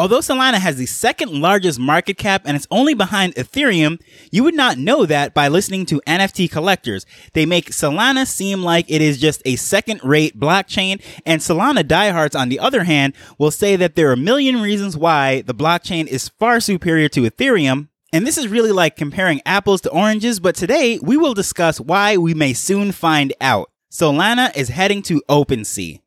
Although Solana has the second largest market cap and it's only behind Ethereum, you would not know that by listening to NFT collectors. They make Solana seem like it is just a second rate blockchain, and Solana diehards, on the other hand, will say that there are a million reasons why the blockchain is far superior to Ethereum, and this is really like comparing apples to oranges, but today we will discuss why we may soon find out. Solana is heading to OpenSea.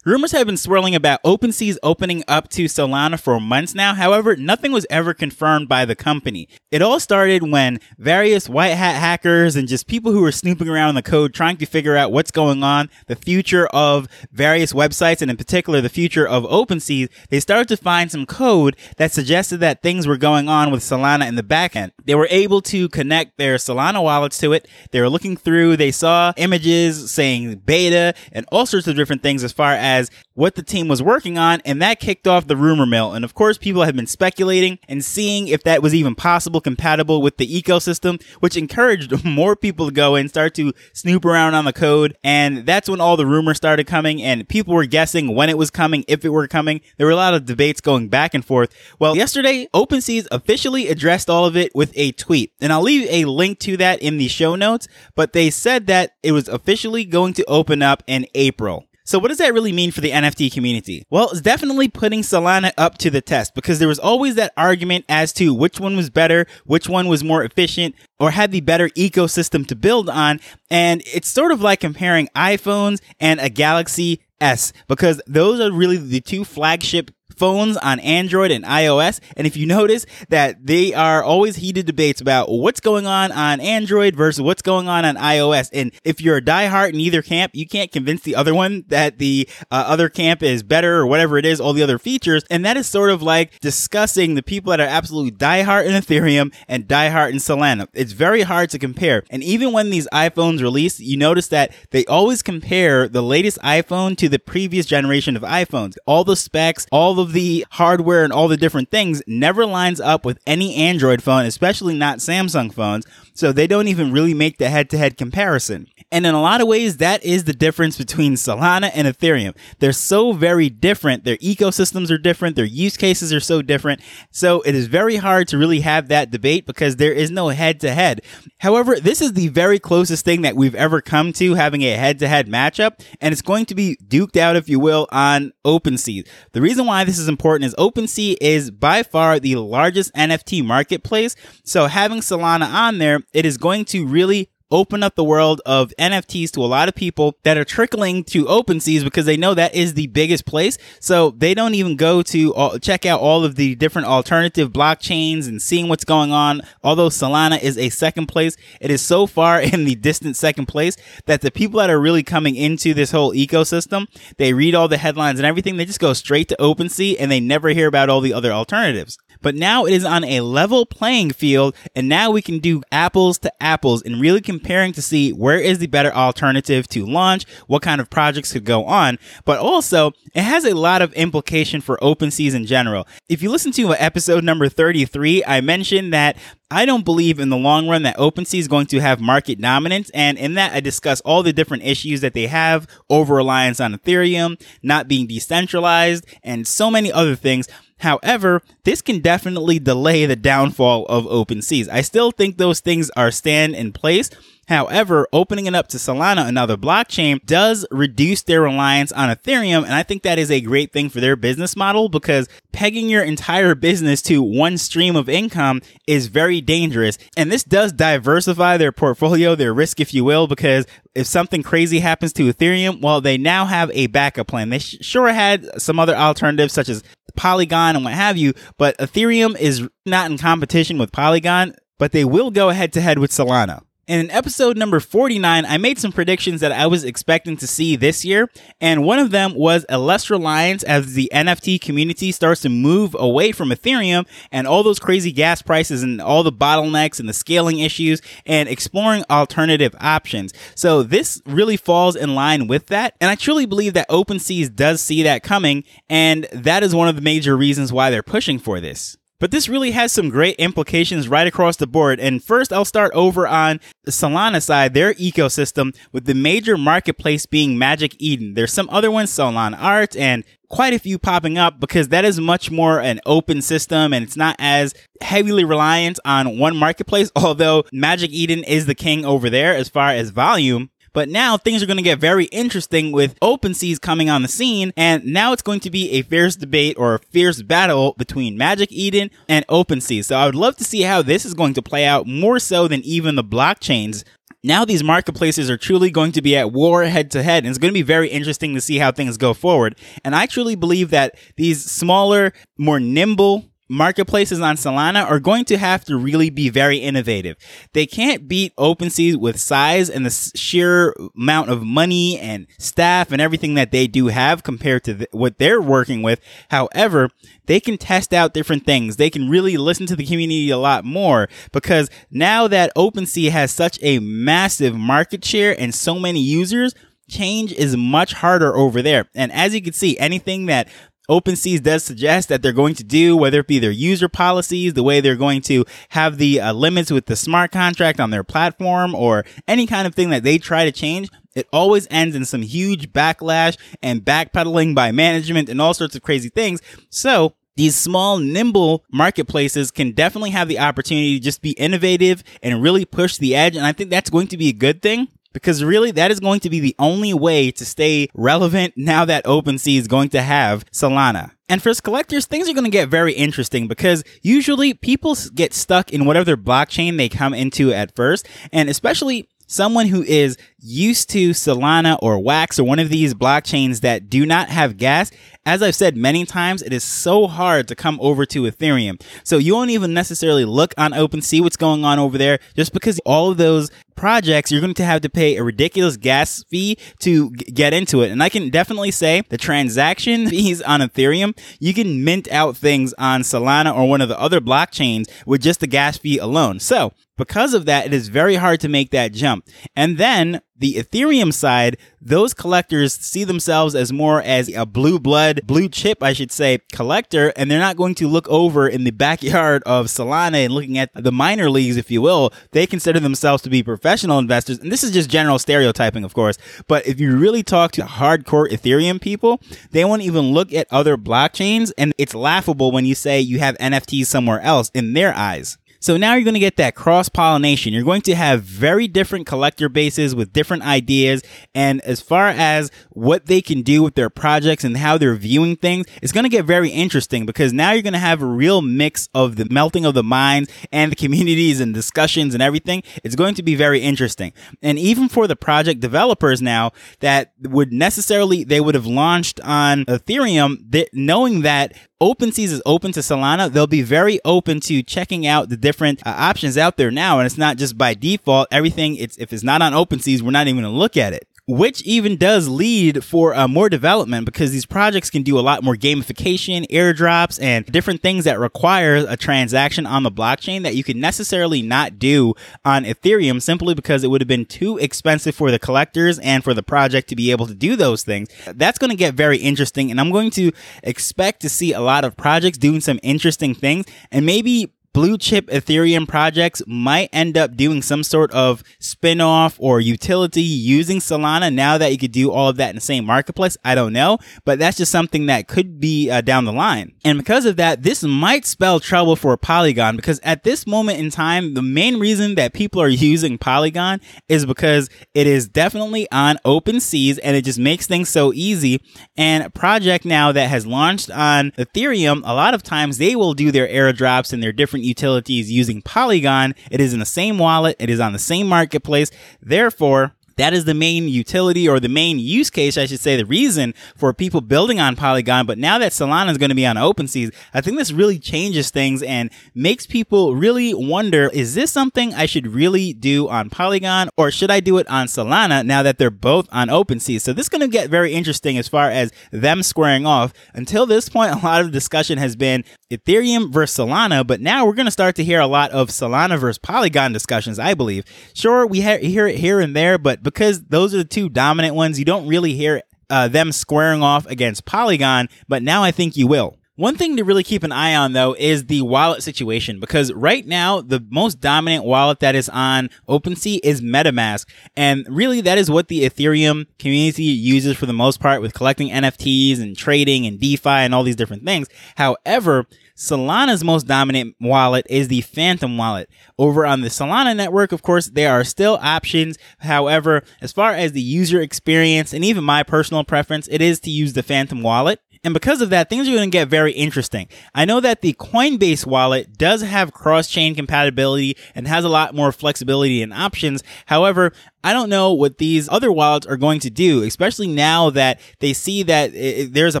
Rumors have been swirling about OpenSea's opening up to Solana for months now. However, nothing was ever confirmed by the company. It all started when various white hat hackers and just people who were snooping around in the code trying to figure out what's going on, the future of various websites, and in particular, the future of OpenSea, they started to find some code that suggested that things were going on with Solana in the backend. They were able to connect their Solana wallets to it. They were looking through, they saw images saying beta and all sorts of different things as far as as what the team was working on, and that kicked off the rumor mill. And of course, people have been speculating and seeing if that was even possible, compatible with the ecosystem, which encouraged more people to go and start to snoop around on the code. And that's when all the rumors started coming, and people were guessing when it was coming, if it were coming. There were a lot of debates going back and forth. Well, yesterday, OpenSeas officially addressed all of it with a tweet, and I'll leave a link to that in the show notes. But they said that it was officially going to open up in April. So what does that really mean for the NFT community? Well, it's definitely putting Solana up to the test because there was always that argument as to which one was better, which one was more efficient, or had the better ecosystem to build on. And it's sort of like comparing iPhones and a Galaxy S because those are really the two flagship phones on Android and iOS. And if you notice that they are always heated debates about what's going on on Android versus what's going on on iOS. And if you're a diehard in either camp, you can't convince the other one that the uh, other camp is better or whatever it is, all the other features. And that is sort of like discussing the people that are absolutely diehard in Ethereum and diehard in Solana. It's very hard to compare. And even when these iPhones release, you notice that they always compare the latest iPhone to the previous generation of iPhones. All the specs, all the the hardware and all the different things never lines up with any Android phone, especially not Samsung phones. So they don't even really make the head to head comparison. And in a lot of ways, that is the difference between Solana and Ethereum. They're so very different. Their ecosystems are different. Their use cases are so different. So it is very hard to really have that debate because there is no head to head. However, this is the very closest thing that we've ever come to having a head to head matchup. And it's going to be duked out, if you will, on OpenSea. The reason why this is important is OpenSea is by far the largest NFT marketplace. So having Solana on there, it is going to really open up the world of NFTs to a lot of people that are trickling to OpenSeas because they know that is the biggest place. So they don't even go to all, check out all of the different alternative blockchains and seeing what's going on. Although Solana is a second place, it is so far in the distant second place that the people that are really coming into this whole ecosystem, they read all the headlines and everything. They just go straight to OpenSea and they never hear about all the other alternatives. But now it is on a level playing field and now we can do apples to apples and really comparing to see where is the better alternative to launch, what kind of projects could go on. But also it has a lot of implication for OpenSeas in general. If you listen to episode number 33, I mentioned that I don't believe in the long run that OpenSea is going to have market dominance. And in that, I discuss all the different issues that they have over reliance on Ethereum, not being decentralized, and so many other things. However, this can definitely delay the downfall of OpenSeas. I still think those things are stand in place. However, opening it up to Solana, another blockchain, does reduce their reliance on Ethereum. And I think that is a great thing for their business model because pegging your entire business to one stream of income is very dangerous. And this does diversify their portfolio, their risk, if you will, because if something crazy happens to Ethereum, well, they now have a backup plan. They sh- sure had some other alternatives such as Polygon and what have you, but Ethereum is not in competition with Polygon, but they will go head to head with Solana. In episode number 49, I made some predictions that I was expecting to see this year, and one of them was a less reliance as the NFT community starts to move away from Ethereum and all those crazy gas prices and all the bottlenecks and the scaling issues and exploring alternative options. So this really falls in line with that, and I truly believe that OpenSeas does see that coming, and that is one of the major reasons why they're pushing for this. But this really has some great implications right across the board. And first, I'll start over on the Solana side, their ecosystem, with the major marketplace being Magic Eden. There's some other ones, Solanart, and quite a few popping up because that is much more an open system and it's not as heavily reliant on one marketplace. Although Magic Eden is the king over there as far as volume. But now things are going to get very interesting with OpenSeas coming on the scene. And now it's going to be a fierce debate or a fierce battle between Magic Eden and OpenSeas. So I would love to see how this is going to play out more so than even the blockchains now these marketplaces are truly going to be at war head to head and it's going to be very interesting to see how things go forward and i truly believe that these smaller more nimble marketplaces on Solana are going to have to really be very innovative. They can't beat OpenSea with size and the sheer amount of money and staff and everything that they do have compared to what they're working with. However, they can test out different things. They can really listen to the community a lot more because now that OpenSea has such a massive market share and so many users, change is much harder over there. And as you can see, anything that OpenSeas does suggest that they're going to do, whether it be their user policies, the way they're going to have the uh, limits with the smart contract on their platform, or any kind of thing that they try to change, it always ends in some huge backlash and backpedaling by management and all sorts of crazy things. So, these small, nimble marketplaces can definitely have the opportunity to just be innovative and really push the edge. And I think that's going to be a good thing because really that is going to be the only way to stay relevant now that OpenSea is going to have Solana. And for collectors, things are going to get very interesting because usually people get stuck in whatever blockchain they come into at first. And especially someone who is used to Solana or Wax or one of these blockchains that do not have gas, as I've said many times, it is so hard to come over to Ethereum. So you won't even necessarily look on Open, see what's going on over there, just because all of those projects, you're going to have to pay a ridiculous gas fee to g- get into it. And I can definitely say the transaction fees on Ethereum, you can mint out things on Solana or one of the other blockchains with just the gas fee alone. So because of that, it is very hard to make that jump. And then the Ethereum side, those collectors see themselves as more as a blue blood, blue chip, I should say, collector, and they're not going to look over in the backyard of Solana and looking at the minor leagues, if you will. They consider themselves to be professional investors. And this is just general stereotyping, of course. But if you really talk to hardcore Ethereum people, they won't even look at other blockchains. And it's laughable when you say you have NFTs somewhere else in their eyes. So now you're going to get that cross pollination. You're going to have very different collector bases with different ideas. And as far as what they can do with their projects and how they're viewing things, it's going to get very interesting because now you're going to have a real mix of the melting of the minds and the communities and discussions and everything. It's going to be very interesting. And even for the project developers now that would necessarily, they would have launched on Ethereum, that knowing that OpenSeas is open to Solana, they'll be very open to checking out the different uh, options out there now. And it's not just by default. Everything, it's, if it's not on OpenSeas, we're not even going to look at it which even does lead for uh, more development because these projects can do a lot more gamification, airdrops, and different things that require a transaction on the blockchain that you can necessarily not do on Ethereum simply because it would have been too expensive for the collectors and for the project to be able to do those things. That's going to get very interesting, and I'm going to expect to see a lot of projects doing some interesting things and maybe blue chip Ethereum projects might end up doing some sort of spin off or utility using Solana now that you could do all of that in the same marketplace. I don't know, but that's just something that could be uh, down the line. And because of that, this might spell trouble for Polygon because at this moment in time, the main reason that people are using Polygon is because it is definitely on OpenSeas and it just makes things so easy. And project now that has launched on Ethereum, a lot of times they will do their airdrops and their different different utilities using Polygon. It is in the same wallet. It is on the same marketplace. Therefore, that is the main utility or the main use case, I should say, the reason for people building on Polygon. But now that Solana is going to be on OpenSea, I think this really changes things and makes people really wonder, is this something I should really do on Polygon or should I do it on Solana now that they're both on OpenSea? So this is going to get very interesting as far as them squaring off. Until this point, a lot of discussion has been Ethereum versus Solana, but now we're going to start to hear a lot of Solana versus Polygon discussions, I believe. Sure, we hear it here and there, but because those are the two dominant ones, you don't really hear uh, them squaring off against Polygon, but now I think you will. One thing to really keep an eye on though is the wallet situation because right now the most dominant wallet that is on OpenSea is MetaMask. And really that is what the Ethereum community uses for the most part with collecting NFTs and trading and DeFi and all these different things. However, Solana's most dominant wallet is the Phantom wallet. Over on the Solana network, of course, there are still options. However, as far as the user experience and even my personal preference, it is to use the Phantom wallet. And because of that, things are going to get very interesting. I know that the Coinbase wallet does have cross-chain compatibility and has a lot more flexibility and options. However, I don't know what these other wallets are going to do, especially now that they see that it, there's a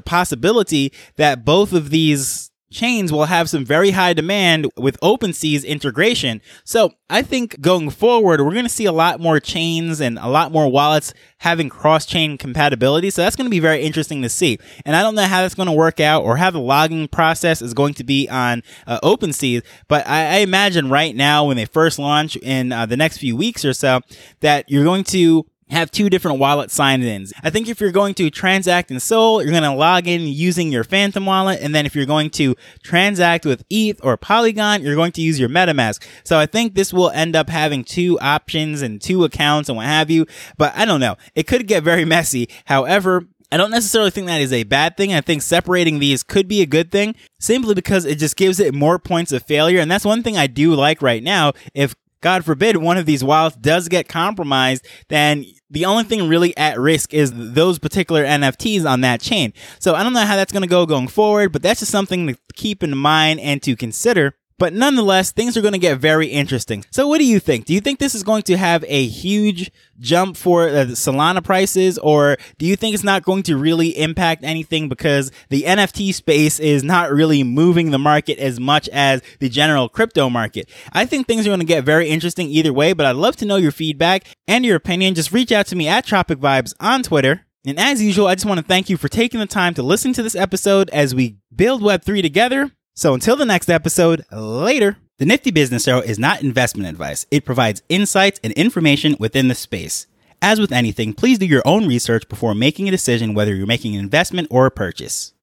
possibility that both of these chains will have some very high demand with OpenSea's integration. So I think going forward, we're going to see a lot more chains and a lot more wallets having cross chain compatibility. So that's going to be very interesting to see. And I don't know how that's going to work out or how the logging process is going to be on uh, OpenSea, but I, I, imagine right now when they first launch in uh, the next few weeks or so that you're going to have two different wallet sign-ins. I think if you're going to transact in Sol, you're going to log in using your Phantom wallet. And then if you're going to transact with ETH or Polygon, you're going to use your MetaMask. So I think this will end up having two options and two accounts and what have you. But I don't know. It could get very messy. However, I don't necessarily think that is a bad thing. I think separating these could be a good thing simply because it just gives it more points of failure. And that's one thing I do like right now. If God forbid one of these wallets does get compromised, then the only thing really at risk is those particular NFTs on that chain. So I don't know how that's going to go going forward, but that's just something to keep in mind and to consider. But nonetheless, things are going to get very interesting. So what do you think? Do you think this is going to have a huge jump for uh, Solana prices or do you think it's not going to really impact anything because the NFT space is not really moving the market as much as the general crypto market? I think things are going to get very interesting either way, but I'd love to know your feedback and your opinion. Just reach out to me at Tropic Vibes on Twitter. And as usual, I just want to thank you for taking the time to listen to this episode as we build Web3 together. So until the next episode, later. The Nifty Business Arrow is not investment advice. It provides insights and information within the space. As with anything, please do your own research before making a decision whether you're making an investment or a purchase.